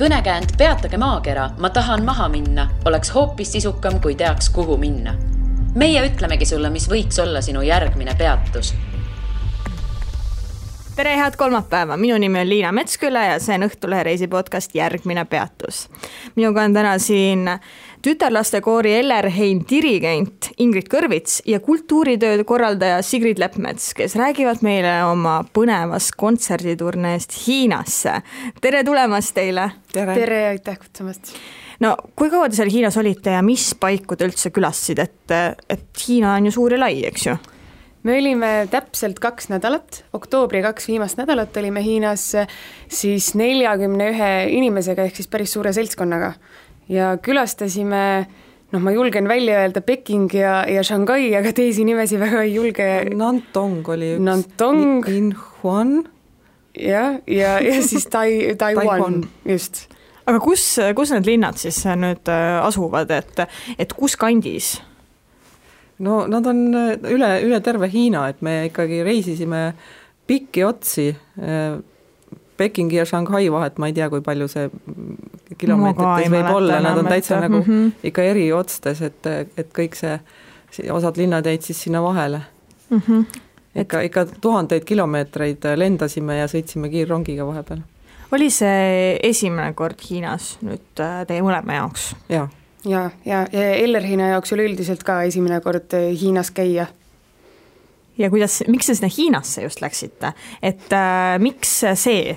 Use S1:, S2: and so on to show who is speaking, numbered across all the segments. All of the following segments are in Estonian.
S1: kõnekäänd Peatage maakera, ma tahan maha minna, oleks hoopis sisukam, kui teaks, kuhu minna. meie ütlemegi sulle, mis võiks olla sinu järgmine peatus
S2: tere, head kolmapäeva, minu nimi on Liina Metsküla ja see on Õhtulehe reisipodcast Järgmine peatus. minuga on täna siin tütarlastekoori Ellerheim dirigent Ingrid Kõrvits ja kultuuritööde korraldaja Sigrid Leppmets, kes räägivad meile oma põnevast kontserditurneest Hiinasse. tere tulemast teile!
S3: tere, tere, aitäh kutsumast!
S2: no kui kaua te seal Hiinas olite ja mis paiku te üldse külastasite, et, et Hiina on ju suur ja lai, eks ju?
S3: Me olime täpselt kaks nädalat, oktoobri kaks viimast nädalat olime Hiinas siis neljakümne ühe inimesega ehk siis päris suure seltskonnaga ja külastasime noh, ma julgen välja öelda Peking ja, ja Shanghai, aga teisi nimesid väga ei julge.
S4: Nantong oli üks.
S3: Nantong.
S4: Inhuan.
S3: jah, ja, ja, ja siis Tai, Taiwan, just.
S2: aga kus, kus need linnad siis nüüd äh, asuvad, et, et kus kandis?
S4: No nad on äh, üle, üle terve Hiina, et me ikkagi reisisime pikki otsi. Äh, Pekingi ja Shanghai vahet ma ei tea, kui palju see kilomeetrites võib olla, nad on täitsa nagu mm -hmm. ikka eri otstes, et, et kõik see, osad linnad jäid siis sinna vahele mm. -hmm. ikka, ikka tuhandeid kilomeetreid lendasime ja sõitsime kiirrongiga vahepeal.
S2: oli see esimene kord Hiinas nüüd äh, teie mõlema jaoks?
S4: jaa
S3: ja, ja, ja Ellerhina jaoks üleüldiselt ka esimene kord äh, Hiinas käia.
S2: ja kuidas, miks te sinna Hiinasse just läksite, et äh, miks see,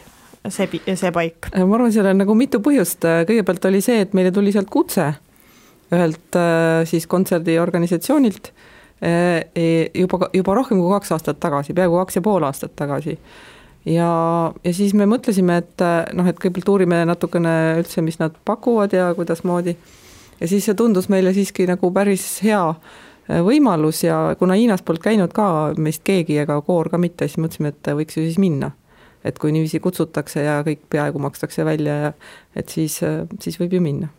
S2: see, see paik?
S4: Äh, ma arvan, seal on nagu mitu põhjust, kõigepealt oli see, et meile tuli sealt kutse ühelt äh, siis kontserdiorganisatsioonilt e, juba, juba rohkem kui kaks aastat tagasi, peaaegu kaks ja pool aastat tagasi ja, ja siis me mõtlesime, et noh, et kõigepealt uurime natukene üldse, mis nad pakuvad ja kuidasmoodi ja siis see tundus meile siiski nagu päris hea äh, võimalus ja kuna Hiinas polnud käinud ka meist keegi ega koor ka mitte, siis mõtlesime, et võiks ju siis minna. et kui niiviisi kutsutakse ja kõik peaaegu makstakse välja ja et siis, äh, siis võib ju minna.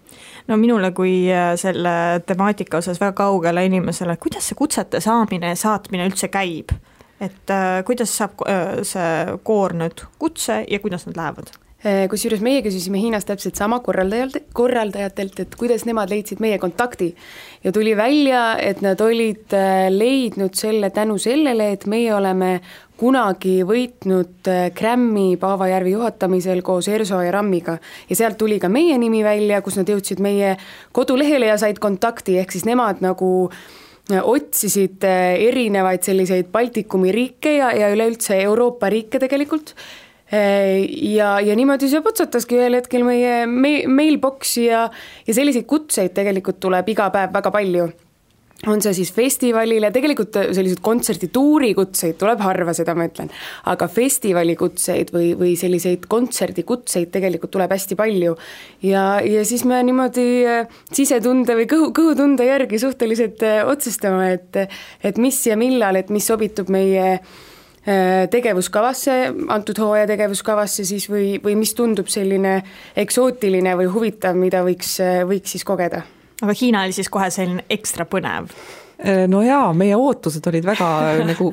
S2: no minule kui äh, selle temaatika osas väga kaugele inimesele, kuidas see kutsete saamine ja saatmine üldse käib? et kuidas saab see koor nüüd kutse ja kuidas nad lähevad?
S3: Äh, kusjuures meie küsisime Hiinas täpselt sama korraldajalt, korraldajatelt, et kuidas nemad leidsid meie kontakti. ja tuli välja, et nad olid äh, leidnud selle tänu sellele, et meie oleme kunagi võitnud äh, Grammy Paavajärvi juhatamisel koos Erso ja Rammiga. ja sealt tuli ka meie nimi välja, kus nad jõudsid meie kodulehele ja said kontakti, ehk siis nemad nagu otsisid erinevaid selliseid Baltikumi riike ja, ja üleüldse Euroopa riike tegelikult ja, ja niimoodi see putsataski ühel hetkel meie mailbox'i ja, ja selliseid kutseid tegelikult tuleb iga päev väga palju on see siis festivalile, tegelikult selliseid kontserdituuri kutseid tuleb harva, seda ma ütlen, aga festivalikutseid või, või selliseid kontserdikutseid tegelikult tuleb hästi palju. ja, ja siis me niimoodi äh, sisetunde või kõhu, kõhutunde järgi suhteliselt äh, otsustame, et et mis ja millal, et mis sobitub meie äh, Äh, tegevuskavasse, antud hooaja tegevuskavasse siis või, või mis tundub selline eksootiline või huvitav, mida võiks, võiks siis kogeda.
S2: aga Hiina oli siis kohe selline ekstra põnev?
S4: Äh, no jaa, meie ootused olid väga nagu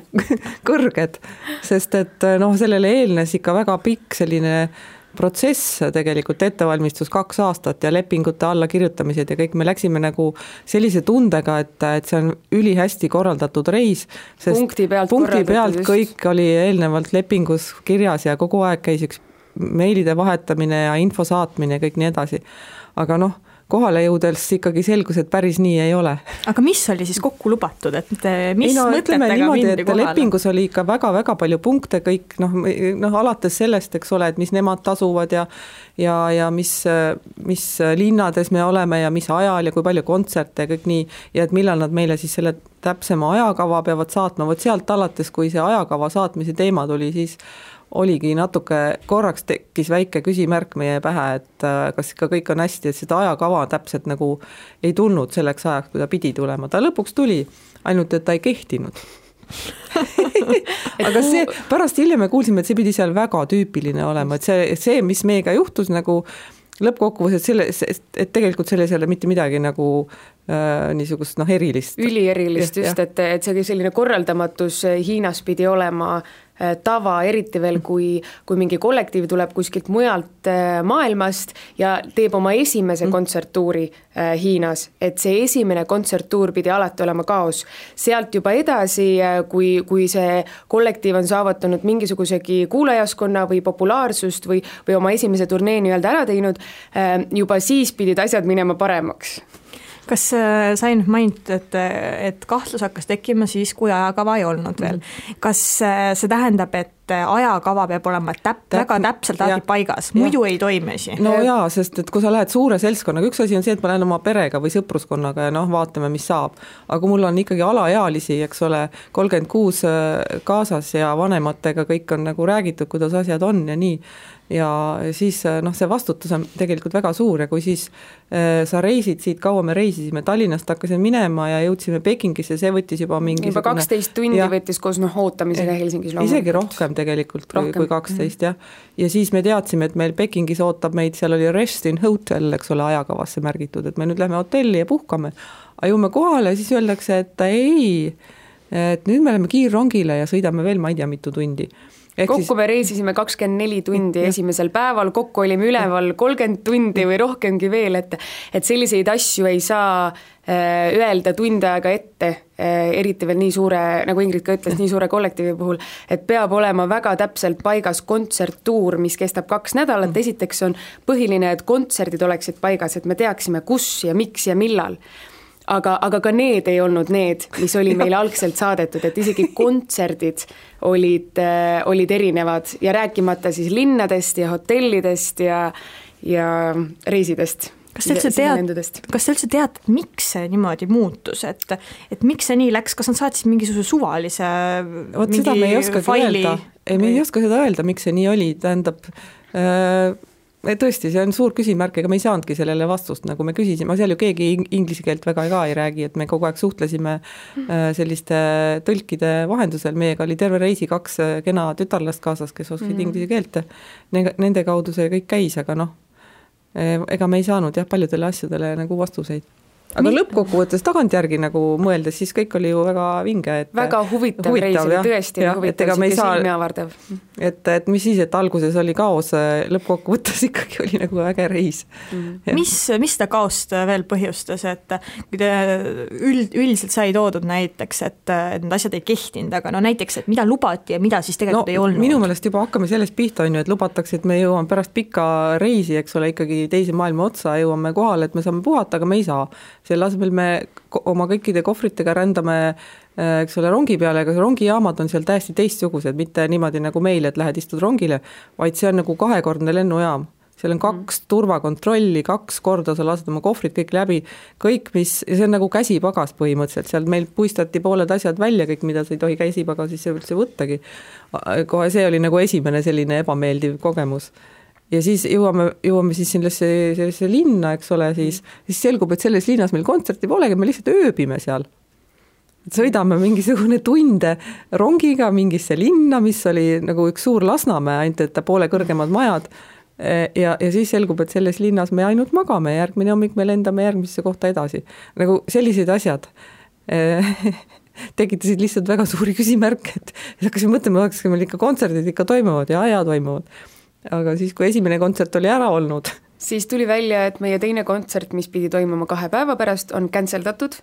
S4: kõrged, sest et noh, sellele eelnes ikka väga pikk selline äh, protsess tegelikult, ettevalmistus kaks aastat ja lepingute allakirjutamised ja kõik, me läksime nagu sellise tundega, et, et see on ülihästi korraldatud reis.
S3: punkti pealt
S4: punkti pealt just. kõik oli eelnevalt lepingus kirjas ja kogu aeg käis üks meilide vahetamine ja info saatmine ja kõik nii edasi. aga noh kohale jõudes ikkagi selgus, et päris nii ei ole.
S2: aga mis oli siis kokku lubatud, et mis
S4: ei no
S2: ütleme
S4: niimoodi, et kohale? lepingus oli ikka väga-väga palju punkte, kõik noh, noh alates sellest, eks ole, et mis nemad tasuvad ja ja, ja mis, mis linnades me oleme ja mis ajal ja kui palju kontserte ja kõik nii, ja et millal nad meile siis selle täpsema ajakava peavad saatma, vot sealt alates, kui see ajakava saatmise teema tuli, siis oligi natuke, korraks tekkis väike küsimärk meie pähe, et äh, kas ikka kõik on hästi, et seda ajakava täpselt nagu ei tulnud selleks ajaks, kui ta pidi tulema, ta lõpuks tuli, ainult et ta ei kehtinud. Aga see, pärast hiljem me kuulsime, et see pidi seal väga tüüpiline olema, et see, see, mis meiega juhtus nagu lõppkokkuvõttes selle, et tegelikult selles ei ole mitte midagi nagu äh, niisugust noh, erilist.
S3: ülierilist just, just, et, et see selline korraldamatus Hiinas pidi olema äh, tava, eriti veel, kui, kui mingi kollektiiv tuleb kuskilt mujalt äh, maailmast ja teeb oma esimese mm. kontserttuuri äh, Hiinas, et see esimene kontserttuur pidi alati olema kaos. sealt juba edasi, kui, kui see kollektiiv on saavutanud mingisugusegi kuulajaskonna või populaarsust või, või oma esimese turnee nii-öelda ära teinud, juba siis pidid asjad minema paremaks
S2: kas äh, sai nüüd mainitud, et, et kahtlus hakkas tekkima siis, kui ajakava ei olnud veel. Mhm. kas äh, see tähendab, et ajakava peab olema täp-, väga täpselt alati paigas, muidu ja. ei toimi asi?
S4: no jaa, sest et kui sa lähed suure seltskonnaga, üks asi on see, et ma lähen oma perega või sõpruskonnaga ja noh, vaatame, mis saab. aga mul on ikkagi alaealisi, eks ole, kolmkümmend kuus äh, kaasas ja vanematega kõik on nagu räägitud, kuidas asjad on ja nii ja siis noh, see vastutus on tegelikult väga suur ja kui siis äh, sa reisid siit, kaua me reisisime, Tallinnast hakkasime minema ja jõudsime Pekingisse, see võttis juba mingi
S3: juba kaksteist tundi ja, võttis koos noh, ootamisega Helsingis
S4: loomulikult. isegi rohkem tegelikult rohkem. kui kaksteist jah. ja siis me teadsime, et meil Pekingis ootab meid, seal oli rest in hotel, eks ole, ajakavasse märgitud, et me nüüd lähme hotelli ja puhkame. aga jõuame kohale siis öeldakse, et ei, et nüüd me läheme kiirrongile ja sõidame veel ma ei tea mitu tundi
S3: Ehk kokku siis... me reisisime kakskümmend neli tundi esimesel päeval, kokku olime üleval kolmkümmend tundi või rohkemgi veel, et et selliseid asju ei saa äh, öelda tund aega ette, äh, eriti veel nii suure, nagu Ingrid ka ütles, nii suure kollektiivi puhul, et peab olema väga täpselt paigas kontserttuur, mis kestab kaks nädalat, mm. esiteks on põhiline, et kontserdid oleksid paigas, et me teaksime, kus ja miks ja millal aga, aga ka need ei olnud need, mis oli meile algselt saadetud, et isegi kontserdid olid, äh, olid erinevad. Ja rääkimata siis linnadest ja hotellidest ja, ja reisidest.
S2: Kas sa üldse tead, kas sa üldse tead, miks see niimoodi muutus, et, et miks see nii läks, kas nad saatsid mingisuguse suvalise
S4: vot seda me ei oskagi öelda, ei me ei oska seda öelda, miks see nii oli, tähendab äh, tõesti, see on suur küsimärk, ega me ei saanudki sellele vastust, nagu me küsisime, seal ju keegi inglise keelt väga ka ei räägi, et me kogu aeg suhtlesime äh, selliste tõlkide vahendusel, meiega oli terve reisi kaks äh, kena tütarlast kaasas, kes oskasid mm. inglise keelt, nende kaudu see kõik käis, aga noh, ega me ei saanud jah, paljudele asjadele nagu vastuseid aga Nii. lõppkokkuvõttes tagantjärgi nagu mõeldes, siis kõik oli ju väga vinge, et
S3: väga huvitav, huvitav reis oli tõesti ja, huvitav, niisugune silmi avardav.
S4: et, et mis siis, et alguses oli kaos, lõppkokkuvõttes ikkagi oli nagu äge reis
S2: mm. mis, mis seda kaost veel põhjustas, et kui te üld, üldiselt sai toodud näiteks, et, et need asjad ei kehtinud, aga no näiteks, et mida lubati ja mida siis tegelikult no, ei olnud?
S4: minu meelest juba hakkame sellest pihta, on ju, et lubatakse, et me jõuame pärast pikka reisi, eks ole, ikkagi teise maailma otsa, jõuame kohale, et me saame puhata, aga me ei saa selle asemel me oma kõikide kohvritega rändame äh, eks ole, rongi peale, aga rongijaamad on seal täiesti teistsugused, mitte niimoodi nagu meil, et lähed istud rongile, vaid see on nagu kahekordne lennujaam seal on mhm. kaks turvakontrolli, kaks korda sa lased oma kohvrid kõik läbi, kõik, mis, ja see on nagu käsipagas põhimõtteliselt, seal meil puistati pooled asjad välja, kõik, mida sa ei tohi käsipagasisse üldse võttagi. kohe see oli nagu esimene selline ebameeldiv kogemus ja siis jõuame, jõuame siis sellesse, sellesse linna, eks ole, siis, siis selgub, et selles linnas meil kontserti polegi, me lihtsalt ööbime seal. sõidame mingisugune tunde rongiga mingisse linna, mis oli nagu üks suur Lasnamäe, ainult et poole kõrgemad majad. ja, ja siis selgub, et selles linnas me ainult magame, järgmine hommik me lendame järgmisse kohta edasi. nagu sellised asjad tekitasid lihtsalt väga suuri küsimärke, et hakkasime mõtlema, kas meil ikka kontserdid ikka toimuvad ja, ja toimuvad aga siis, kui esimene kontsert oli ära olnud,
S3: siis tuli välja, et meie teine kontsert, mis pidi toimuma kahe päeva pärast, on cancel datud,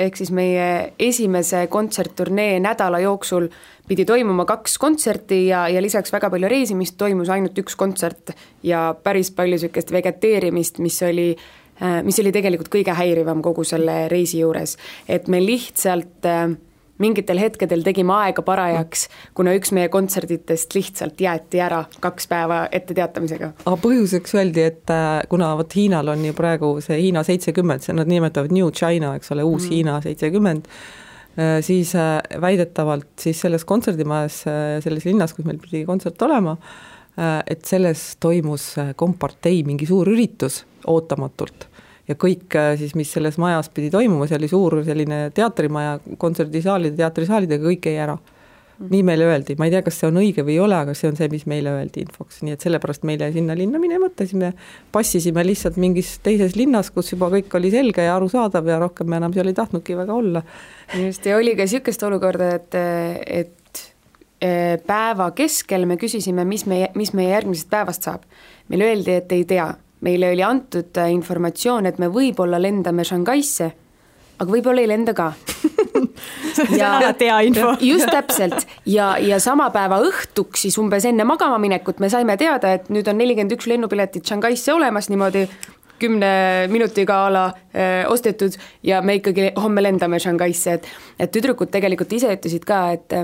S3: ehk siis meie esimese kontsertturnee nädala jooksul pidi toimuma kaks kontserti ja, ja lisaks väga palju reisimist, toimus ainult üks kontsert ja päris palju niisugust vegeteerimist, mis oli äh, mis oli tegelikult kõige häirivam kogu selle reisi juures, et me lihtsalt äh, mingitel hetkedel tegime aega parajaks, kuna üks meie kontserditest lihtsalt jäeti ära kaks päeva etteteatamisega.
S4: aga põhjuseks öeldi, et äh, kuna vot Hiinal on ju praegu see Hiina seitsekümmend, see nad nimetavad New China, eks ole, uus mm. Hiina seitsekümmend, äh, siis äh, väidetavalt siis selles kontserdimajas, selles linnas, kus meil pidi kontsert olema, et selles toimus kompartei mingi suur üritus ootamatult ja kõik äh, siis, mis selles majas pidi toimuma, see oli suur selline teatrimaja, kontserdisaalide, teatrisaalidega, kõik jäi ära. Mhm. nii meile öeldi, ma ei tea, kas see on õige või ei ole, aga see on see, mis meile öeldi infoks, nii et sellepärast meile sinna linna minemata, siis me passisime lihtsalt mingis teises linnas, kus juba kõik oli selge ja arusaadav ja rohkem me enam seal ei tahtnudki väga olla.
S3: just, ja oli ka niisugust olukorda, et, et eh, päeva keskel me küsisime, mis meie, mis meie järgmisest päevast saab. meile öeldi, et ei tea, meile oli antud äh, informatsioon, et me võib-olla lendame Shanghai'sse, aga võib-olla ei lenda ka
S2: see on alati hea info.
S3: just täpselt ja, ja sama päeva õhtuks siis umbes enne magama minekut me saime teada, et nüüd on nelikümmend üks lennupiletit Shanghai'sse olemas niimoodi kümne minutiga a la öö, ostetud ja me ikkagi homme lendame Shanghai'sse, et et tüdrukud tegelikult ise ütlesid ka, et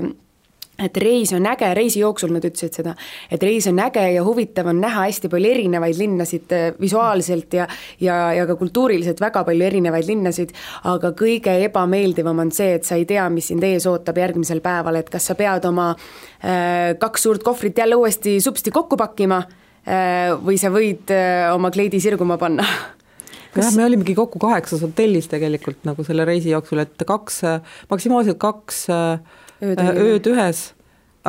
S3: et reis on äge, reisi jooksul nad ütlesid seda, et reis on äge ja huvitav on näha hästi palju erinevaid linnasid visuaalselt ja ja, ja ka kultuuriliselt väga palju erinevaid linnasid, aga kõige ebameeldivam on see, et sa ei tea, mis sind ees ootab järgmisel päeval, et kas sa pead oma äh, kaks suurt kohvrit jälle uuesti supsti kokku pakkima äh, või sa võid äh, oma kleidi sirguma panna.
S4: Kas... jah, me olimegi kokku kaheksas hotellis tegelikult nagu selle reisi jooksul, et kaks, maksimaalselt kaks äh, ööd, ööd ühes,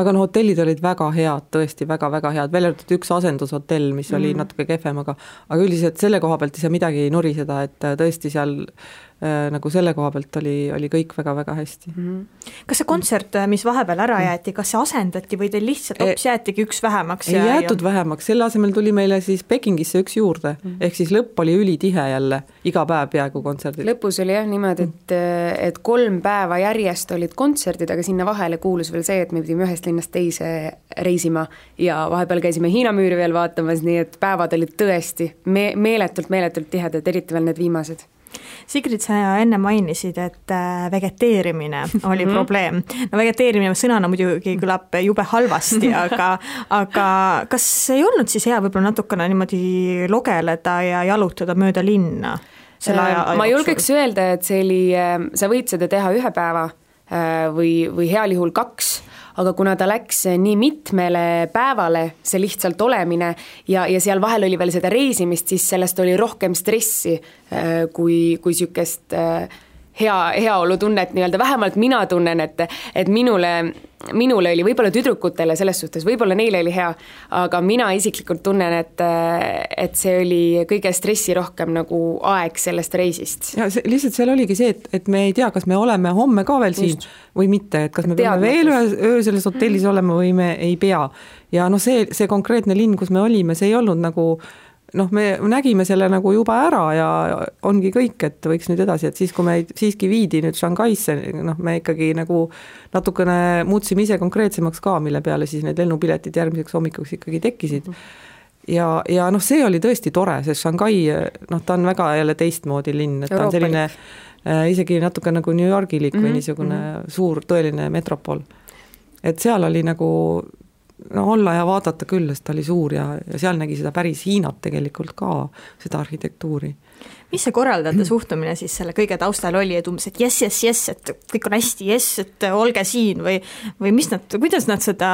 S4: aga no hotellid olid väga head, tõesti väga-väga head, välja arvatud üks asendushotell, mis oli mm -hmm. natuke kehvem, aga aga üldiselt selle koha pealt ei saa midagi nuriseda, et tõesti seal Äh, nagu selle koha pealt oli, oli kõik väga-väga hästi mm.
S2: -hmm. kas see kontsert, äh, mis vahepeal ära mm. jäeti, kas see asendati või teil lihtsalt hoopis jäetigi üks vähemaks?
S4: ei jäetud ja... vähemaks, selle asemel tuli meile siis Pekingisse üks juurde mm, -hmm. ehk siis lõpp oli ülitihe jälle, iga päev peaaegu kontserdid.
S3: lõpus oli jah niimoodi, et, et kolm päeva järjest olid kontserdid, aga sinna vahele kuulus veel see, et me pidime ühest linnast teise reisima ja vahepeal käisime Hiina müüri veel vaatamas, nii et päevad olid tõesti me-, meeletult, meeletult tihedad, eriti veel need viimased
S2: Sigrid, sa enne mainisid, et äh, vegeteerimine oli mm -hmm. probleem. no vegeteerimine sõnana muidugi kõlab jube halvasti, aga, aga kas ei olnud siis hea võib-olla natukene niimoodi logeleda ja jalutada mööda linna?
S3: selle aja, aja ma julgeks öelda, et see oli, äh, sa võid seda teha ühe päeva äh, või, või heal juhul kaks aga kuna ta läks nii mitmele päevale, see lihtsalt olemine ja, ja seal vahel oli veel seda reisimist, siis sellest oli rohkem stressi äh, kui, kui niisugust äh, hea, heaolutunnet nii-öelda, vähemalt mina tunnen, et, et minule, minule oli, võib-olla tüdrukutele selles suhtes, võib-olla neile oli hea, aga mina isiklikult tunnen, et, et see oli kõige stressirohkem nagu aeg sellest reisist.
S4: ja see, lihtsalt seal oligi see, et, et me ei tea, kas me oleme homme ka veel siin Just. või mitte, et kas me peame veel ühe öö selles hotellis olema või me ei pea. ja noh, see, see konkreetne linn, kus me olime, see ei olnud nagu noh, me nägime selle nagu juba ära ja ongi kõik, et võiks nüüd edasi, et siis, kui meid siiski viidi nüüd Shanghai'sse, noh, me ikkagi nagu natukene muutsime ise konkreetsemaks ka, mille peale siis need lennupiletid järgmiseks hommikuks ikkagi tekkisid. ja, ja noh, see oli tõesti tore, sest Shanghai, noh, ta on väga jälle teistmoodi linn, et ta on selline äh, isegi natuke nagu New Yorgilik mm -hmm. või mhm, niisugune mm -hmm. suur tõeline metropol. et seal oli nagu no olla ja vaadata küll, sest ta oli suur ja, ja seal nägi seda päris Hiinat tegelikult ka, seda arhitektuuri.
S2: mis see korraldajate suhtumine siis selle kõige taustal oli, et umbes, et jess, jess, jess, et kõik on hästi, jess, et olge siin või või mis nad, kuidas nad seda,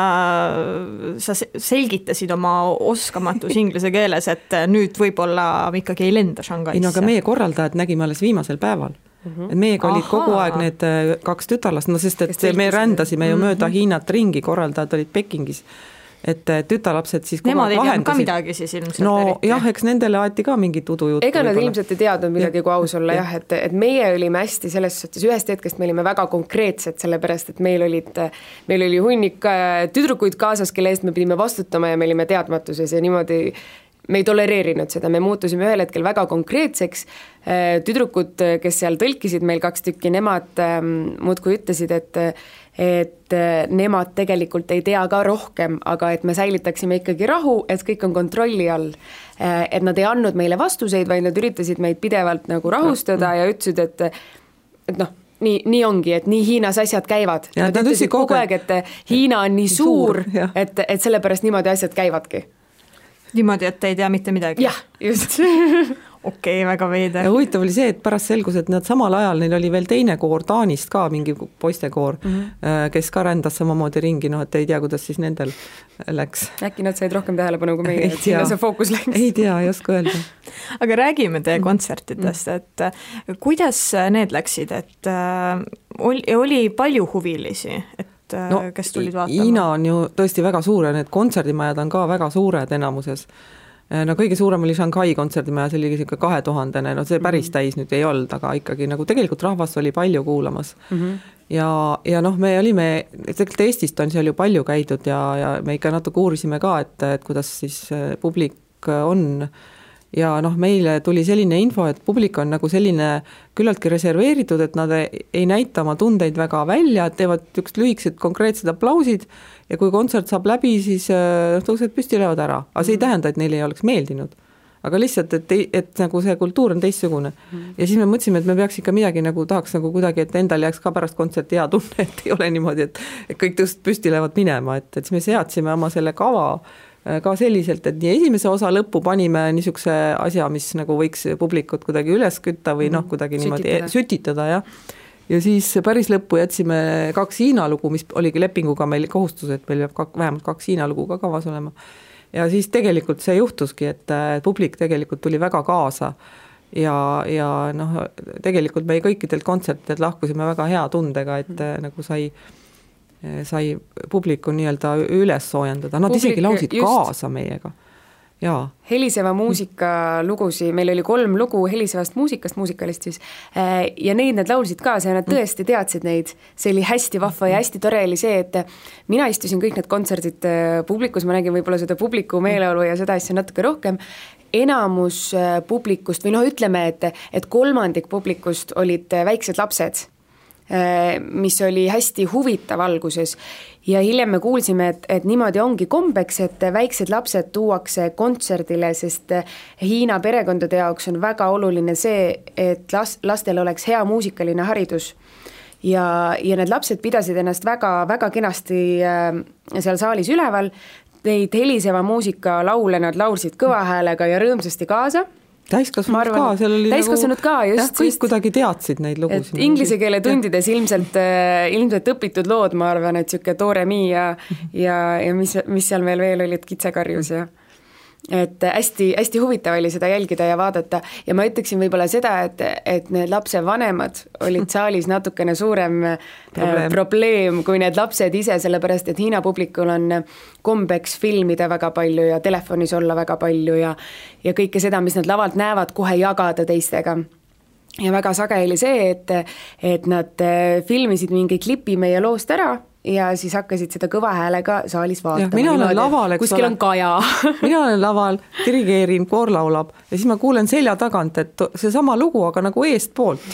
S2: sa selgitasid oma oskamatus inglise keeles, et nüüd võib-olla ikkagi ei lenda Shanghai'sse?
S4: ei no aga meie korraldajad nägime alles viimasel päeval -hmm. et meiega olid Aha. kogu aeg need äh, kaks tütarlast, no sest et me rändasime ju mööda mm -hmm. Hiinat ringi, korraldajad olid Pekingis et äh, tütarlapsed siis
S2: Nemad ei teadnud ka midagi siis ilmselt
S4: no eriti. jah, eks nendele aeti ka mingit udujuttu.
S3: ega nad ilmselt ei teadnud midagi, kui aus olla ja. jah, et, et meie olime hästi selles suhtes, ühest hetkest me olime väga konkreetsed, sellepärast et meil olid, meil oli hunnik äh, tüdrukuid kaasas, kelle eest me pidime vastutama ja me olime teadmatuses ja niimoodi me ei tolereerinud seda, me muutusime ühel hetkel väga konkreetseks, äh, tüdrukud, kes seal tõlkisid meil kaks tükki, nemad ähm, muudkui ütlesid, et et äh, nemad tegelikult ei tea ka rohkem, aga et me säilitaksime ikkagi rahu, et kõik on kontrolli all. Äh, et nad ei andnud meile vastuseid, vaid nad üritasid meid pidevalt nagu rahustada ja ütlesid, et et noh, nii, nii ongi, et nii Hiinas asjad käivad. Nad ütlesid kogu aeg, et Hiina on nii suur, suur, et, et sellepärast niimoodi asjad käivadki
S2: niimoodi, et ei tea mitte midagi?
S3: jah, just
S2: okei okay,, väga veider.
S4: ja huvitav oli see, et pärast selgus, et nad samal ajal, neil oli veel teine koor Taanist ka, mingi poistekoor mm, -hmm. kes ka rändas samamoodi ringi, noh et ei tea, kuidas siis nendel läks.
S3: äkki nad said rohkem tähelepanu kui meie, et sinna see fookus läks?
S4: ei tea, ei oska öelda.
S2: aga räägime teie kontsertidest, et äh, kuidas need läksid, et äh, oli, oli palju huvilisi, et et no, kes tulid vaatama?
S4: Hiina on ju tõesti väga suur ja need kontserdimajad on ka väga suured enamuses. no kõige suurem oli Shanghai kontserdimaja, see oli niisugune kahetuhandene, no see päris mhm. täis nüüd ei olnud, aga ikkagi nagu tegelikult rahvast oli palju kuulamas mm. -hmm. ja, ja noh, me olime, tegelikult Eestist on seal ju palju käidud ja, ja me ikka natuke uurisime ka, et, et kuidas siis publik on ja noh, meile tuli selline info, et publik on nagu selline küllaltki reserveeritud, et nad ei, näita oma tundeid väga välja, teevad niisugused lühikesed konkreetsed aplausid ja kui kontsert saab läbi, siis noh, tõusevad püsti, lähevad ära, aga see ei mhm. tähenda, et neile ei oleks meeldinud aga lihtsalt, et, et nagu see kultuur on teistsugune mm. ja siis me mõtlesime, et me peaks ikka midagi nagu, tahaks nagu kuidagi, et endal jääks ka pärast kontserti hea tunne, et ei ole niimoodi, et et kõik tõusnud püsti, lähevad minema, et, et siis me seadsime oma selle kava äh, ka selliselt, et nii esimese osa lõppu panime niisuguse asja, mis nagu võiks publikut kuidagi üles kütta või noh, mhm. kuidagi niimoodi sütitada, sütitada, jah. ja siis päris lõppu jätsime kaks Hiina lugu, mis oligi lepinguga meil kohustus, et meil peab kak, vähemalt kaks Hiina lugu ka kavas olema ja siis tegelikult see juhtuski, et publik tegelikult tuli väga kaasa ja, ja noh, tegelikult me kõikidelt kontsertidelt lahkusime väga hea tundega, et mm. nagu sai sai publiku nii-öelda üles soojendada, nad Publik, isegi laulsid just. kaasa meiega jaa.
S3: heliseva muusika lugusid, meil oli kolm lugu helisevast muusikast, muusikalist siis, äh, ja neid nad laulsid kaasa ja nad tõesti teadsid neid. see oli hästi vahva ja hästi tore oli see, et mina istusin kõik need kontserdid äh, publikus, ma nägin võib-olla seda publiku meeleolu ja seda asja natuke rohkem, enamus publikust või noh, ütleme, et, et kolmandik publikust olid väiksed lapsed mis oli hästi huvitav alguses. Ja hiljem me kuulsime, et, et niimoodi ongi kombeks, et väiksed lapsed tuuakse kontserdile, sest Hiina perekondade jaoks on väga oluline see, et las-, lastel oleks hea muusikaline haridus. Ja, ja need lapsed pidasid ennast väga, väga kenasti äh, seal saalis üleval, neid heliseva muusika laule nad laulsid kõva häälega ja rõõmsasti kaasa
S4: täiskasvanud ka, seal oli
S3: täiskasvanud nagu, ka, just. jah,
S4: kõik just, kuidagi teadsid neid lugusid.
S3: Inglise keele tundides ilmselt, äh, ilmselt õpitud lood, ma arvan, et niisugune Tore Mi ja ja, ja mis, mis seal meil veel olid, Kitsekarjus ja et hästi-hästi huvitav oli seda jälgida ja vaadata ja ma ütleksin võib-olla seda, et, et need lapsevanemad olid saalis natukene suurem äh, probleem. probleem kui need lapsed ise, sellepärast et Hiina publikul on kombeks filmida väga palju ja telefonis olla väga palju ja ja kõike seda, mis nad lavalt näevad, kohe jagada teistega ja väga sage oli see, et, et nad äh, filmisid mingi klipi meie loost ära ja siis hakkasid seda kõva häälega saalis vaatama.
S4: mina olen niimoodi, laval, eks
S3: kuskil ole. on kaja.
S4: Mina olen laval, dirigeerin, koor laulab ja siis ma kuulen selja tagant, et seesama lugu, aga nagu eestpoolt.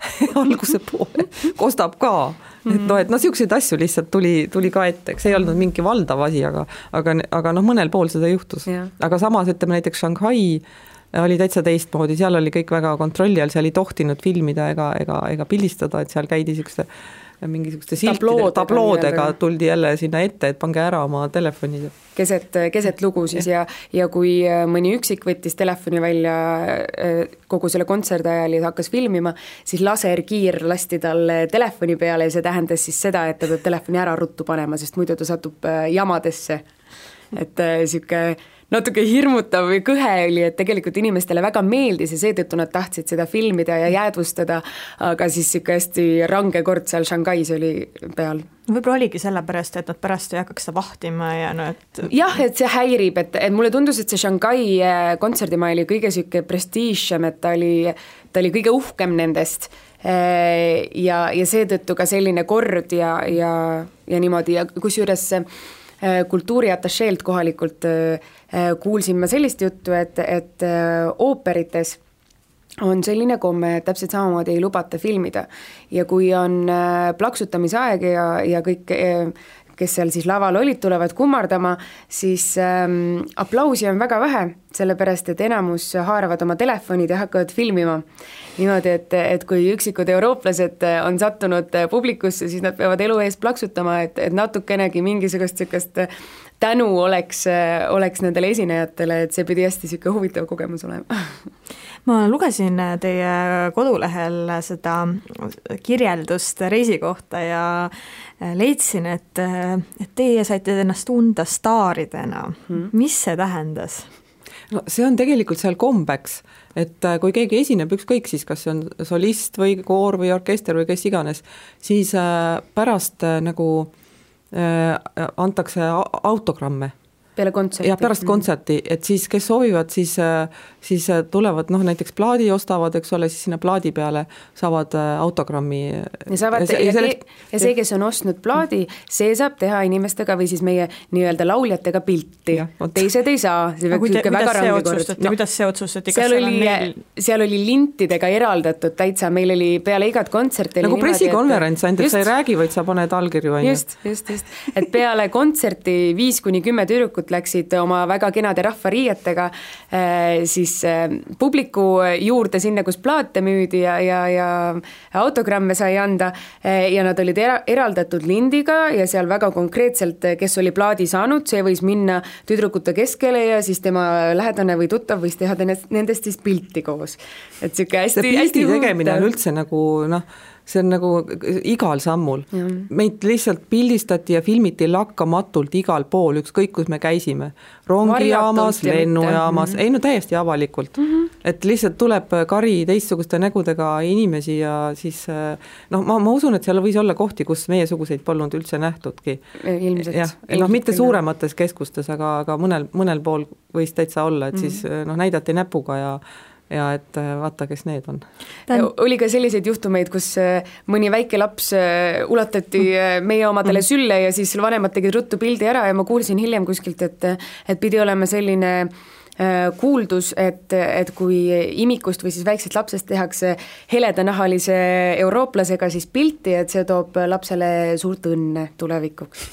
S4: Alguse poole. Kostab ka. Et noh, et noh, niisuguseid asju lihtsalt tuli, tuli ka ette, eks see ei olnud mingi valdav asi, aga aga, aga noh, mõnel pool seda juhtus. aga samas ütleme näiteks Shanghai oli täitsa teistmoodi, seal oli kõik väga kontrolli all, seal ei tohtinud filmida ega, ega, ega pildistada, et seal käidi niisuguste mingisuguste siltide, tabloodega tuldi jälle sinna ette, et pange ära oma telefonid.
S3: keset, keset lugu siis ja, ja kui äh, mõni üksik võttis telefoni välja äh, kogu selle kontserdi ajal ja hakkas filmima, siis laserkiir lasti talle telefoni peale ja see tähendas siis seda, et ta peab telefoni ära ruttu panema, sest muidu ta satub äh, jamadesse. et niisugune natuke hirmutav või kõhe oli, et tegelikult inimestele väga meeldis ja seetõttu nad tahtsid seda filmida ja jäädvustada, aga siis niisugune hästi range kord seal Shanghais oli peal.
S2: Võib-olla oligi sellepärast, et nad pärast ei hakkaks seda vahtima ja no et
S3: jah, et see häirib, et, et mulle tundus, et see Shanghai äh, kontserdimaja oli kõige niisugune prestiižsem, et ta oli, ta oli kõige uhkem nendest. Äh, ja, ja seetõttu ka selline kord ja, ja, ja niimoodi. Ja kusjuures kultuuriatašeelt kohalikult äh, Äh, kuulsin ma sellist juttu, et, et äh, ooperites on selline komme, et täpselt samamoodi ei lubata filmida. ja kui on äh, plaksutamise aeg ja, ja kõik kes seal siis laval olid, tulevad kummardama, siis ähm, aplausi on väga vähe, sellepärast et enamus haaravad oma telefonid ja hakkavad filmima. niimoodi, et, et kui üksikud eurooplased on sattunud publikusse, siis nad peavad elu eest plaksutama, et, et natukenegi mingisugust niisugust tänu oleks, oleks nendele esinejatele, et see pidi hästi niisugune huvitav kogemus olema
S2: ma lugesin teie kodulehel seda kirjeldust reisi kohta ja leidsin, et, et teie saite ennast tunda staaridena hmm.. mis see tähendas?
S4: no see on tegelikult seal kombeks, et kui keegi esineb, ükskõik siis, kas see on solist või koor või orkester või kes iganes, siis pärast nagu Äh, antakse autogramme.
S3: Peale kontserti.
S4: jah, pärast kontserti, et siis, kes soovivad, siis, siis tulevad noh, näiteks plaadi ostavad, eks ole, siis sinna plaadi peale saavad äh, autogrammi.
S3: ja saavad ja, ja, selleks... ja see, kes on ostnud plaadi, see saab teha inimestega või siis meie nii-öelda lauljatega pilti, teised ei saa, see peaks niisugune väga range kord.
S2: no kuidas see otsustati,
S3: kas seal oli, neil... seal oli lintidega eraldatud täitsa, meil oli peale igat kontserti
S4: nagu pressikonverents, ainult et sa ei räägi, vaid sa paned allkirju, on
S3: ju. just, just, just, et peale kontserti viis kuni kümme tüdrukut läksid oma väga kenade rahvariietega äh, siis äh, publiku juurde sinna, kus plaate müüdi ja, ja, ja autogramme sai anda äh, ja nad olid era-, eraldatud lindiga ja seal väga konkreetselt, kes oli plaadi saanud, see võis minna tüdrukute keskele ja siis tema lähedane või tuttav võis teha nendest siis pilti koos. et niisugune hästi, hästi
S4: pildi tegemine on üldse nagu noh, see on nagu igal sammul. meid lihtsalt pildistati ja filmiti lakkamatult igal pool, ükskõik kus me käisime. rongijaamas, lennujaamas, ei no täiesti avalikult mm. -hmm. et lihtsalt tuleb kari teistsuguste nägudega inimesi ja siis noh, ma, ma usun, et seal võis olla kohti, kus meiesuguseid polnud üldse nähtudki.
S3: ilmselt.
S4: jah, noh, mitte suuremates keskustes, aga, aga mõnel, mõnel pool võis täitsa olla, et mm -hmm. siis noh, näidati näpuga ja ja et äh, vaata, kes need on.
S3: oli ka selliseid juhtumeid, kus äh, mõni väike laps äh, ulatati meie omadele mm. sülle ja siis vanemad tegid ruttu pildi ära ja ma kuulsin hiljem kuskilt, et et pidi olema selline kuuldus, et, et kui imikust või siis väiksest lapsest tehakse heledanahalise eurooplasega siis pilti, et see toob lapsele suurt õnne tulevikuks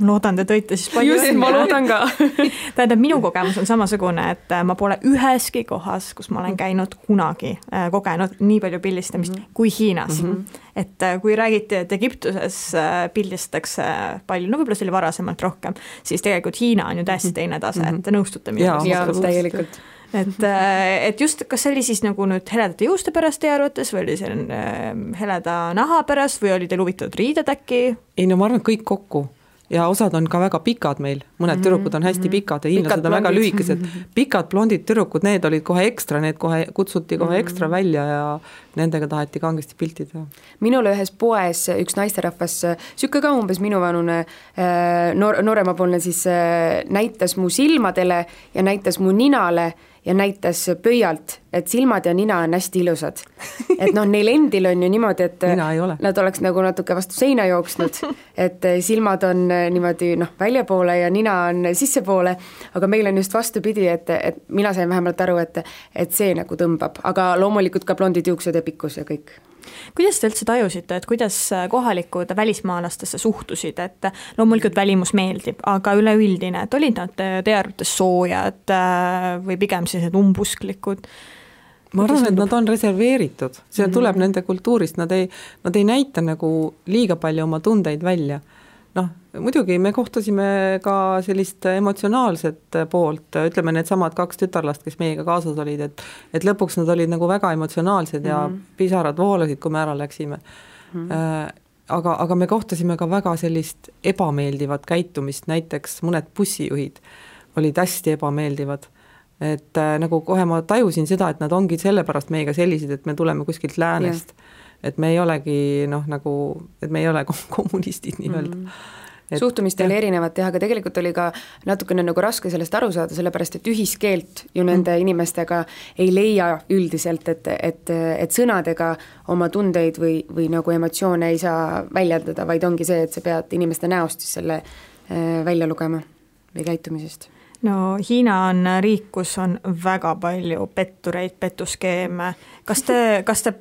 S2: ma loodan, te tõite siis palju
S3: just, ma loodan ka
S2: tähendab, minu kogemus on samasugune, et äh, ma pole üheski kohas, kus ma olen käinud kunagi äh, kogenud nii palju pildistamist mm -hmm. kui Hiinas mm. -hmm. et äh, kui räägiti, et Egiptuses äh, pildistatakse palju, no võib-olla see oli varasemalt rohkem, siis tegelikult Hiina on ju täiesti mhm. teine tase, et te nõustute
S3: minuga? jaa, täielikult
S2: et, äh, et just, kas see oli siis nagu nüüd heledate juuste pärast teie arvates või oli see äh, heleda naha pärast või oli teil huvitavad riided äkki?
S4: ei no ma arvan, et kõik kokku ja osad on ka väga pikad meil, mõned mm -hmm. tüdrukud on hästi pikad ja hiinlased on väga lühikesed. pikad blondid tüdrukud, need olid kohe ekstra, need kohe kutsuti kohe mm -hmm. ekstra välja ja nendega taheti kangesti pilti teha.
S3: minule ühes poes üks naisterahvas, niisugune ka umbes minuvanune äh, noor, nooremapoolne siis äh, näitas mu silmadele ja näitas mu ninale ja näitas pöialt, et silmad ja nina on hästi ilusad. et noh, neil endil on ju niimoodi, et nad oleks nagu natuke vastu seina jooksnud, et silmad on niimoodi noh, väljapoole ja nina on sissepoole, aga meil on just vastupidi, et, et mina sain vähemalt aru, et, et see nagu tõmbab, aga loomulikult ka blondid juuksed ja pikkus ja kõik
S2: kuidas te üldse tajusite, et kuidas kohalikud välismaalastesse suhtusid, et loomulikult välimus meeldib, aga üleüldine, et olid nad teie arvates soojad äh, või pigem sellised umbusklikud?
S4: ma arvan, et nad on reserveeritud, see mm -hmm. tuleb nende kultuurist, nad ei, nad ei näita nagu liiga palju oma tundeid välja noh, muidugi me kohtasime ka sellist emotsionaalset poolt, ütleme needsamad kaks tütarlast, kes meiega kaasas olid, et et lõpuks nad olid nagu väga emotsionaalsed mm -hmm. ja mhm. pisarad voolasid, kui me ära läksime mm. -hmm. aga, aga me kohtasime ka väga sellist ebameeldivat käitumist, näiteks mõned bussijuhid olid hästi ebameeldivad et äh, nagu kohe ma tajusin seda, et nad ongi sellepärast meiega sellised, et me tuleme kuskilt läänest yeah et me ei olegi noh, nagu, et me ei ole kommunistid nii-öelda mm. -hmm
S3: Et, suhtumist oli erinevat jah, aga tegelikult oli ka natukene nagu raske sellest aru saada, sellepärast et ühiskeelt ju nende mm. inimestega ei leia üldiselt, et, et, et sõnadega oma tundeid või, või nagu emotsioone ei saa väljendada, vaid ongi see, et sa pead inimeste näost siis selle äh, välja lugema või käitumisest
S2: no Hiina on riik, kus on väga palju pettureid, petuskeeme, kas te, kas te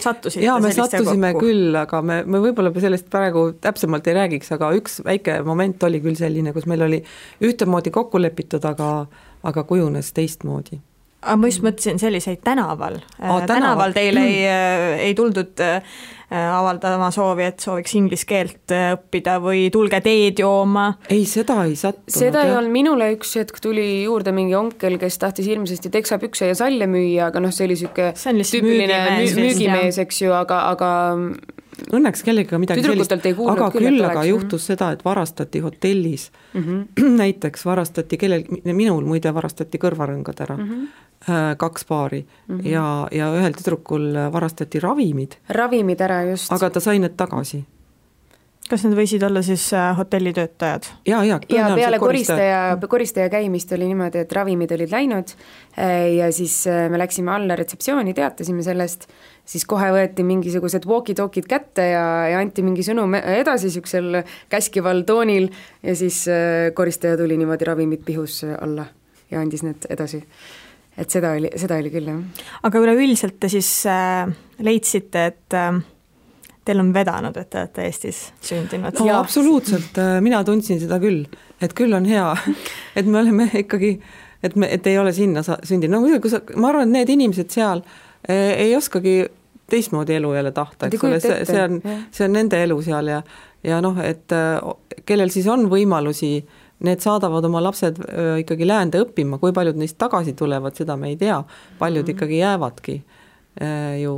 S2: sattusite
S4: jaa, me sattusime kokku. küll, aga me, me võib-olla sellest praegu täpsemalt ei räägiks, aga üks väike moment oli küll selline, kus meil oli ühtemoodi kokku lepitud, aga aga kujunes teistmoodi
S2: aga ma just mõtlesin selliseid tänaval oh,. tänaval, tänaval teile ei, äh, ei tuldud äh, avaldama soovi, et sooviks inglise keelt õppida või tulge teed jooma?
S4: ei, seda ei sattunud.
S3: seda ei olnud, minule üks hetk tuli juurde mingi onkel, kes tahtis hirmsasti teksapükse ja salle müüa, aga noh, see oli niisugune tüüpiline müügimees, eks ju, aga, aga
S4: õnneks kellegagi midagi sellist, aga küll, aga juhtus seda, et varastati hotellis mm, -hmm. näiteks varastati kellel, minul muide varastati kõrvarõngad ära mm, -hmm. kaks paari mm -hmm. ja, ja ühel tüdrukul varastati ravimid.
S3: ravimid ära, just.
S4: aga ta sai need tagasi
S2: kas need võisid olla siis äh, hotellitöötajad?
S4: ja, ja
S3: ja peale koristaja, koristaja käimist oli niimoodi, et ravimid olid läinud äh, ja siis äh, me läksime alla retseptsiooni, teatasime sellest, siis kohe võeti mingisugused walkie-talkie'd kätte ja, ja anti mingi sõnum edasi niisugusel käskival toonil ja siis koristaja tuli niimoodi ravimid pihus alla ja andis need edasi et seda oli, seda oli küll, jah.
S2: aga üleüldiselt te siis leidsite, et teil on vedanud, et te olete Eestis sündinud?
S4: no absoluutselt, äh, mina tundsin seda küll, et küll on hea, et me oleme ikkagi, et me, et ei ole sinna sündinud, no muidugi, kui sa, ma arvan, et need inimesed seal eh, ei oskagi teistmoodi elu jälle tahta, eks ole, see, see on, see on nende elu seal ja ja noh, et kellel siis on võimalusi, need saadavad oma lapsed ikkagi läände õppima, kui paljud neist tagasi tulevad, seda me ei tea, paljud mm -hmm. ikkagi jäävadki ju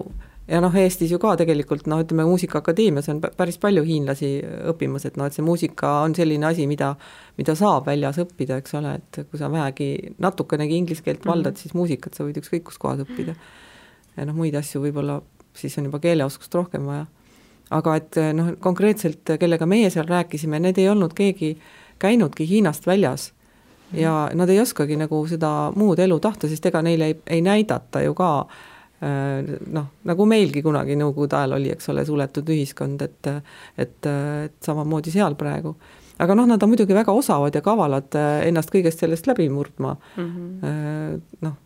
S4: ja noh, Eestis ju ka tegelikult noh, ütleme Muusikaakadeemias on päris palju hiinlasi õppimas, et noh, et see muusika on selline asi, mida mida saab väljas õppida, eks ole, et kui sa vähegi natukenegi inglise keelt valdad mm, -hmm. siis muusikat sa võid ükskõik kus kohas õppida. ja noh, muid asju võib-olla siis on juba keeleoskust rohkem vaja. aga et noh, konkreetselt kellega meie seal rääkisime, need ei olnud keegi käinudki Hiinast väljas ja nad ei oskagi nagu seda muud elu tahta, sest ega neile ei, ei näidata ju ka äh, Äh, noh, nagu meilgi kunagi Nõukogude ajal oli, eks ole, suletud ühiskond, et et, et samamoodi seal praegu. aga noh, nad on muidugi väga osavad ja kavalad äh, ennast kõigest sellest läbi murdma mm. -hmm. Noh,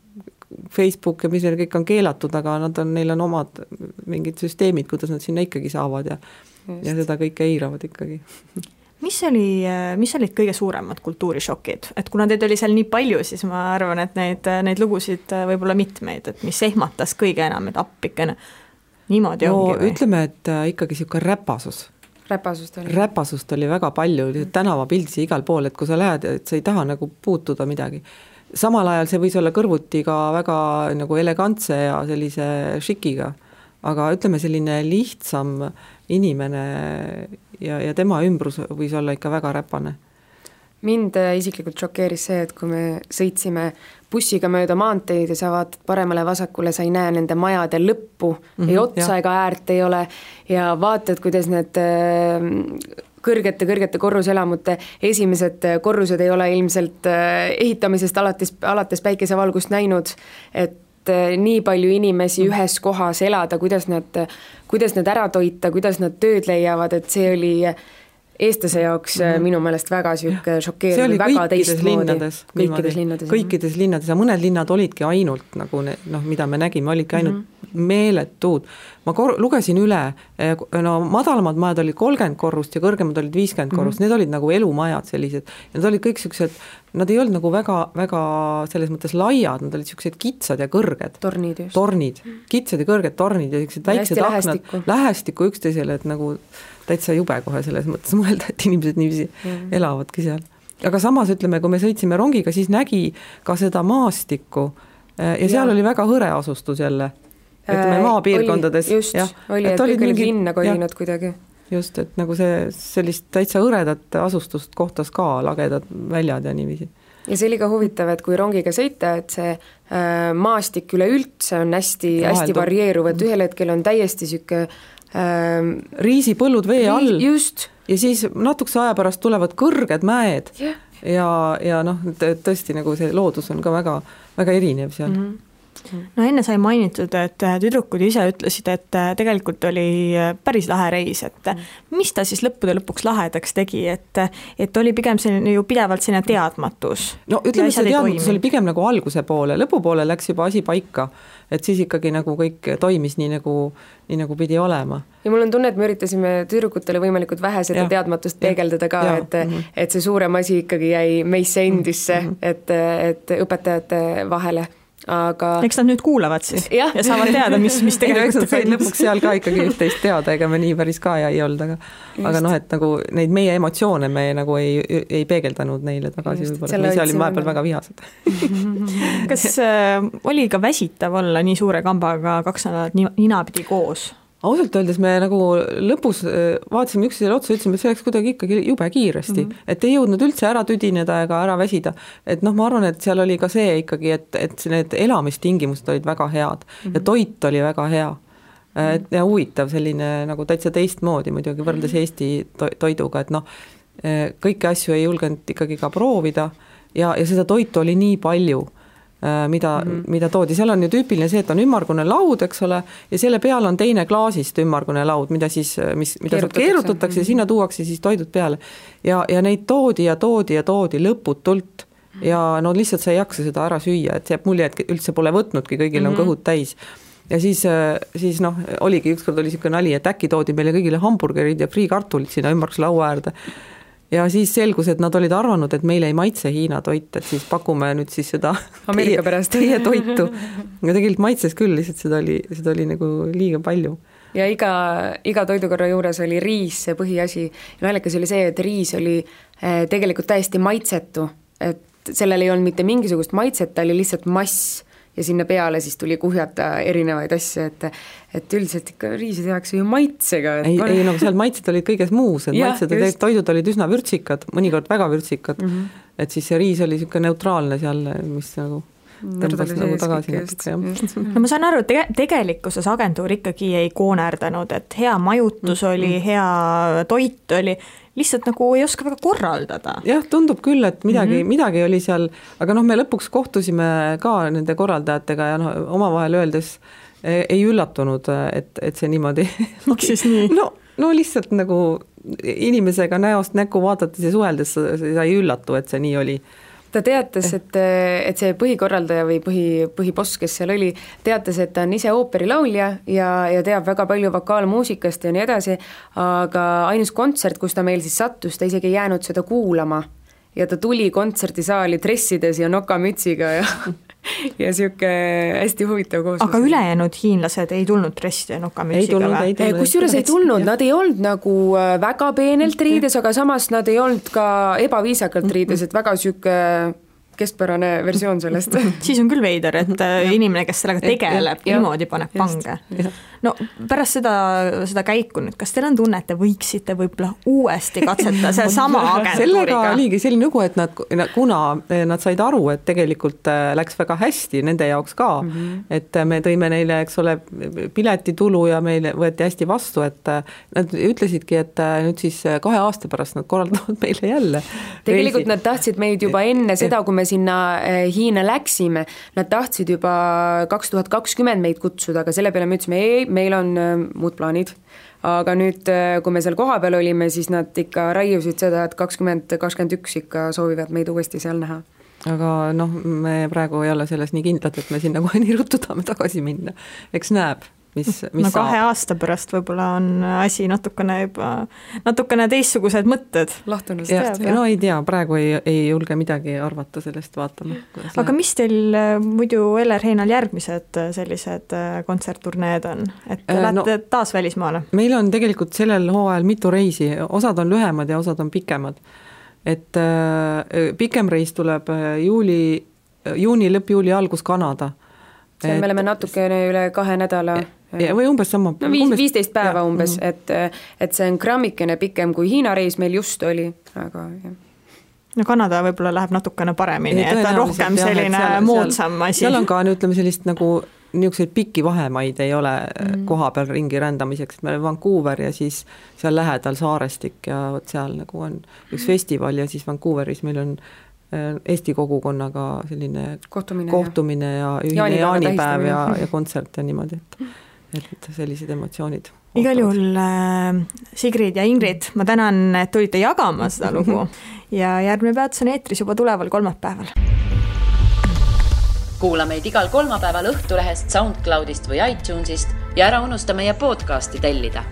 S4: Facebook ja mis neil kõik on keelatud, aga nad on, neil on omad mingid süsteemid, kuidas nad sinna ikkagi saavad ja Just. ja seda kõike eiravad ikkagi
S2: mis oli, mis olid kõige suuremad kultuurishokid, et kuna teid oli seal nii palju, siis ma arvan, et neid, neid lugusid võib-olla mitmeid, et mis ehmatas kõige enam, et appikene, niimoodi
S4: no,
S2: ongi
S4: või? ütleme, et äh, ikkagi niisugune räpasus.
S3: räpasust oli?
S4: räpasust oli väga palju, tänavapildisi igal pool, et kui sa lähed, et sa ei taha nagu puutuda midagi. samal ajal see võis olla kõrvuti ka väga nagu elegantse ja sellise šikiga, aga ütleme, selline lihtsam inimene ja, ja tema ümbrus võis olla ikka väga räpane.
S3: Mind äh, isiklikult šokeeris see, et kui me sõitsime bussiga mööda maanteid ja sa vaatad paremale-vasakule, sa ei näe nende majade lõppu. Mm, -hmm, ei otsa ega äärt ei ole. Ja vaatad, kuidas need kõrgete-kõrgete äh, korruselamute esimesed äh, korrused ei ole ilmselt ehitamisest alates, alates päikesevalgust näinud, et nii palju inimesi ühes kohas elada, kuidas nad, kuidas nad ära toita, kuidas nad tööd leiavad, et see oli eestlase jaoks mm -hmm. minu meelest väga niisugune šokeeriv, väga teistmoodi.
S4: kõikides linnades. kõikides linnades ja mõned linnad olidki ainult nagu ne, noh, mida me nägime, olidki ainult mm -hmm. Meeletud. ma kor-, lugesin üle, eh, no madalamad majad olid kolmkümmend korrust ja kõrgemad olid viiskümmend mm -hmm. korrust, need olid nagu elumajad sellised. need olid kõik niisugused, nad ei olnud nagu väga, väga selles mõttes laiad, nad olid niisugused kitsad ja kõrged.
S3: tornid just.
S4: tornid, kitsad ja kõrged tornid ja niisugused väiksed aknad, lähestikku üksteisele, et nagu täitsa jube kohe selles mõttes mõelda, et inimesed niiviisi mm. elavadki seal. aga samas ütleme, kui me sõitsime rongiga, siis nägi ka seda maastikku äh, ja seal ja. oli väga hõre asustus jälle, ütleme äh, maapiirkondades.
S3: just, oli, et kõik olid linna kolinud kuidagi
S4: just, et nagu see, sellist täitsa hõredat asustust kohtas ka, lagedad väljad ja niiviisi.
S3: ja see oli ka huvitav, et kui rongiga sõita, et see äh, maastik üleüldse on hästi, hästi varieeruv, et ühel hetkel on täiesti niisugune
S4: ähm, riisipõllud vee all.
S3: just.
S4: ja siis natukese aja pärast tulevad kõrged mäed yeah. ja, ja noh, tõesti nagu see loodus on ka väga, väga erinev seal mm. -hmm
S2: no enne sai mainitud, et tüdrukud ise ütlesid, et tegelikult oli päris lahe reis, et mis ta siis lõppude lõpuks lahedaks tegi, et et oli pigem selline ju pidevalt selline teadmatus.
S4: no ütleme, see teadmatus oli pigem nagu alguse poole, lõpupoole läks juba asi paika et siis ikkagi nagu kõik toimis nii nagu, nii nagu pidi olema.
S3: ja mul on tunne, et me üritasime tüdrukutele võimalikult vähe seda ja. teadmatust peegeldada ka, et mm, -hmm. et see suurem asi ikkagi jäi meisse endisse mm, -hmm. et, et õpetajate vahele aga
S2: eks nad nüüd kuulavad siis ja, ja saavad teada, mis, mis tegelikult
S4: nad said lõpuks seal ka ikkagi üht-teist teada, ega me nii päris ka ei olnud, aga Just. aga noh, et nagu neid meie emotsioone me nagu ei, ei peegeldanud neile tagasi võib-olla, me ise olime vahepeal väga vihased
S2: kas äh, oli ka väsitav olla nii suure kambaga kaks nädalat ninapidi koos?
S4: Ausalt öeldes me nagu lõpus äh, vaatasime üksteisele otsa, ütlesime, et see läks kuidagi ikkagi jube kiiresti. Mm, -hmm. et ei jõudnud üldse ära tüdineda ega ära väsida. et noh, ma arvan, et seal oli ka see ikkagi, et, et need elamistingimused olid väga head. Mm -hmm. ja toit oli väga hea. Et ja huvitav selline nagu täitsa teistmoodi muidugi võrreldes Eesti to toiduga, et noh, kõiki asju ei julgenud ikkagi ka proovida. Ja, ja seda toitu oli nii palju mida mm, -hmm. mida toodi, seal on ju tüüpiline see, et on ümmargune laud, eks ole, ja selle peal on teine klaasist ümmargune laud, mida siis, mis, mida keerutatakse, keerutatakse ja mhm. sinna tuuakse siis toidud peale. ja, ja neid toodi ja toodi ja toodi lõputult ja no lihtsalt sa ei jaksa seda ära süüa, et jääb mulje, et üldse pole võtnudki, kõigil mm -hmm. on mhm. kõhud täis ja siis, äh, siis noh, oligi ükskord oli niisugune nali, et äkki toodi meile kõigile hamburgerid ja friikartulid sinna ümmarguse laua äärde. Ja siis selgus, et nad olid arvanud, et meile ei maitse Hiina toit, et siis pakume nüüd siis seda
S3: Ameerika pärast
S4: teie toitu. ja tegelikult maitses küll, lihtsalt seda oli, seda oli nagu liiga palju
S3: ja iga, iga toidukorra juures oli riis see põhiasi. naljakas oli see, et riis oli äh, tegelikult täiesti maitsetu, et sellel ei olnud mitte mingisugust maitset, ta oli lihtsalt mass ja sinna peale siis tuli kuhjata erinevaid asju, et et üldiselt ikka riisi tehakse ju maitsega.
S4: ei, ei no seal maitsed olid kõiges muus, et maitsed ja toidud olid üsna vürtsikad, mõnikord väga vürtsikad mm, -hmm. et siis see riis oli niisugune neutraalne seal, mis nagu tõmbas nagu tagasi natuke, jah.
S2: no ma saan aru, tege-, tegelikkuses agentuur ikkagi ei koonerdanud, et hea majutus mm -hmm. oli, hea toit oli, lihtsalt nagu ei oska väga korraldada.
S4: jah, tundub küll, et midagi mm, -hmm. midagi oli seal, aga noh, me lõpuks kohtusime ka nende korraldajatega ja noh, omavahel öeldes ei üllatunud, et, et see niimoodi
S2: miks siis nii?
S4: no, no lihtsalt nagu inimesega näost näkku vaadates ja suheldes sa ei üllatu, et see nii oli
S3: ta teatas, eh. et, et see põhikorraldaja või põhi, põhiboss, kes seal oli, teatas, et ta on ise ooperilaulja ja, ja teab väga palju vokaalmuusikast ja nii edasi, aga ainus kontsert, kus ta meil siis sattus, ta isegi ei jäänud seda kuulama. ja ta tuli kontserdisaali dressides ja nokamütsiga ja ja sihuke hästi huvitav kooslus.
S2: aga ülejäänud hiinlased ei tulnud dresside nokamütsiga
S3: või? kusjuures ei tulnud, nad ei olnud nagu äh, väga peenelt riides, aga samas nad ei olnud ka ebaviisakalt riides, et väga sihuke keskpärane versioon sellest
S2: siis on küll veider, et äh, inimene, kes sellega tegeleb, niimoodi paneb pange. no pärast seda, seda käiku nüüd, kas teil on tunne, et te võiksite võib-olla uuesti katsetada sedasama agentuuriga?
S4: sellega oligi selline lugu, et nad, kuna nad said aru, et tegelikult äh, läks väga hästi nende jaoks ka mm, -hmm. et me tõime neile, eks ole, piletitulu ja meile võeti hästi vastu, et äh, nad ütlesidki, et nüüd siis kahe aasta pärast nad korraldavad meile jälle.
S3: tegelikult reisi. nad tahtsid meid juba enne seda, kui me me sinna eh, Hiina läksime, nad tahtsid juba kaks tuhat kakskümmend meid kutsuda, aga selle peale me ütlesime ei, meil on eh, muud plaanid. aga nüüd, eh, kui me seal kohapeal olime, siis nad ikka raiusid seda, et kakskümmend, kakskümmend üks ikka soovivad meid uuesti seal näha.
S4: Aga noh, me praegu ei ole selles nii kindlad, et me sinna kohe nii ruttu tahame tagasi minna, eks näeb mis, mis
S2: no kahe saab. aasta pärast võib-olla on asi natukene juba, natukene teistsugused mõtted.
S3: lahtunud.
S4: no ei tea, praegu ei, ei julge midagi arvata sellest, vaatame.
S2: aga läheb. mis teil äh, muidu Eller Heinal järgmised äh, sellised äh, kontsertturneed on, et äh, lähete no, taas välismaale?
S4: meil on tegelikult sellel hooajal mitu reisi, osad on lühemad ja osad on pikemad. et äh, pikem reis tuleb juuli, juuni lõpp, juuli algus Kanada
S3: see, me oleme natukene üle kahe nädala
S4: ja, või umbes sama.
S3: no viis, viisteist päeva ja, umbes, mhm. et, et see on grammikene pikem kui Hiina reis meil just oli, aga jah
S2: no Kanada võib-olla läheb natukene paremini, et on rohkem jah, selline seal, moodsam asi.
S4: seal on ka ütleme sellist nagu niisuguseid pikki vahemaid ei ole mm -hmm. koha peal ringi rändamiseks, et meil on Vancouver ja siis seal lähedal Saarestik ja vot seal nagu on üks festival ja siis Vancouveris meil on äh, Eesti kogukonnaga selline
S3: kohtumine,
S4: kohtumine ja, ja ühine jaanipäev ja, ja kontsert ja niimoodi, et et sellised emotsioonid.
S2: igal juhul äh, Sigrid ja Ingrid, ma tänan, et tulite jagama seda lugu ja järgmine peatus on eetris juba tuleval kolmapäeval.
S1: kuula meid igal kolmapäeval Õhtulehest, SoundCloudist või iTunesist ja ära unusta meie podcasti tellida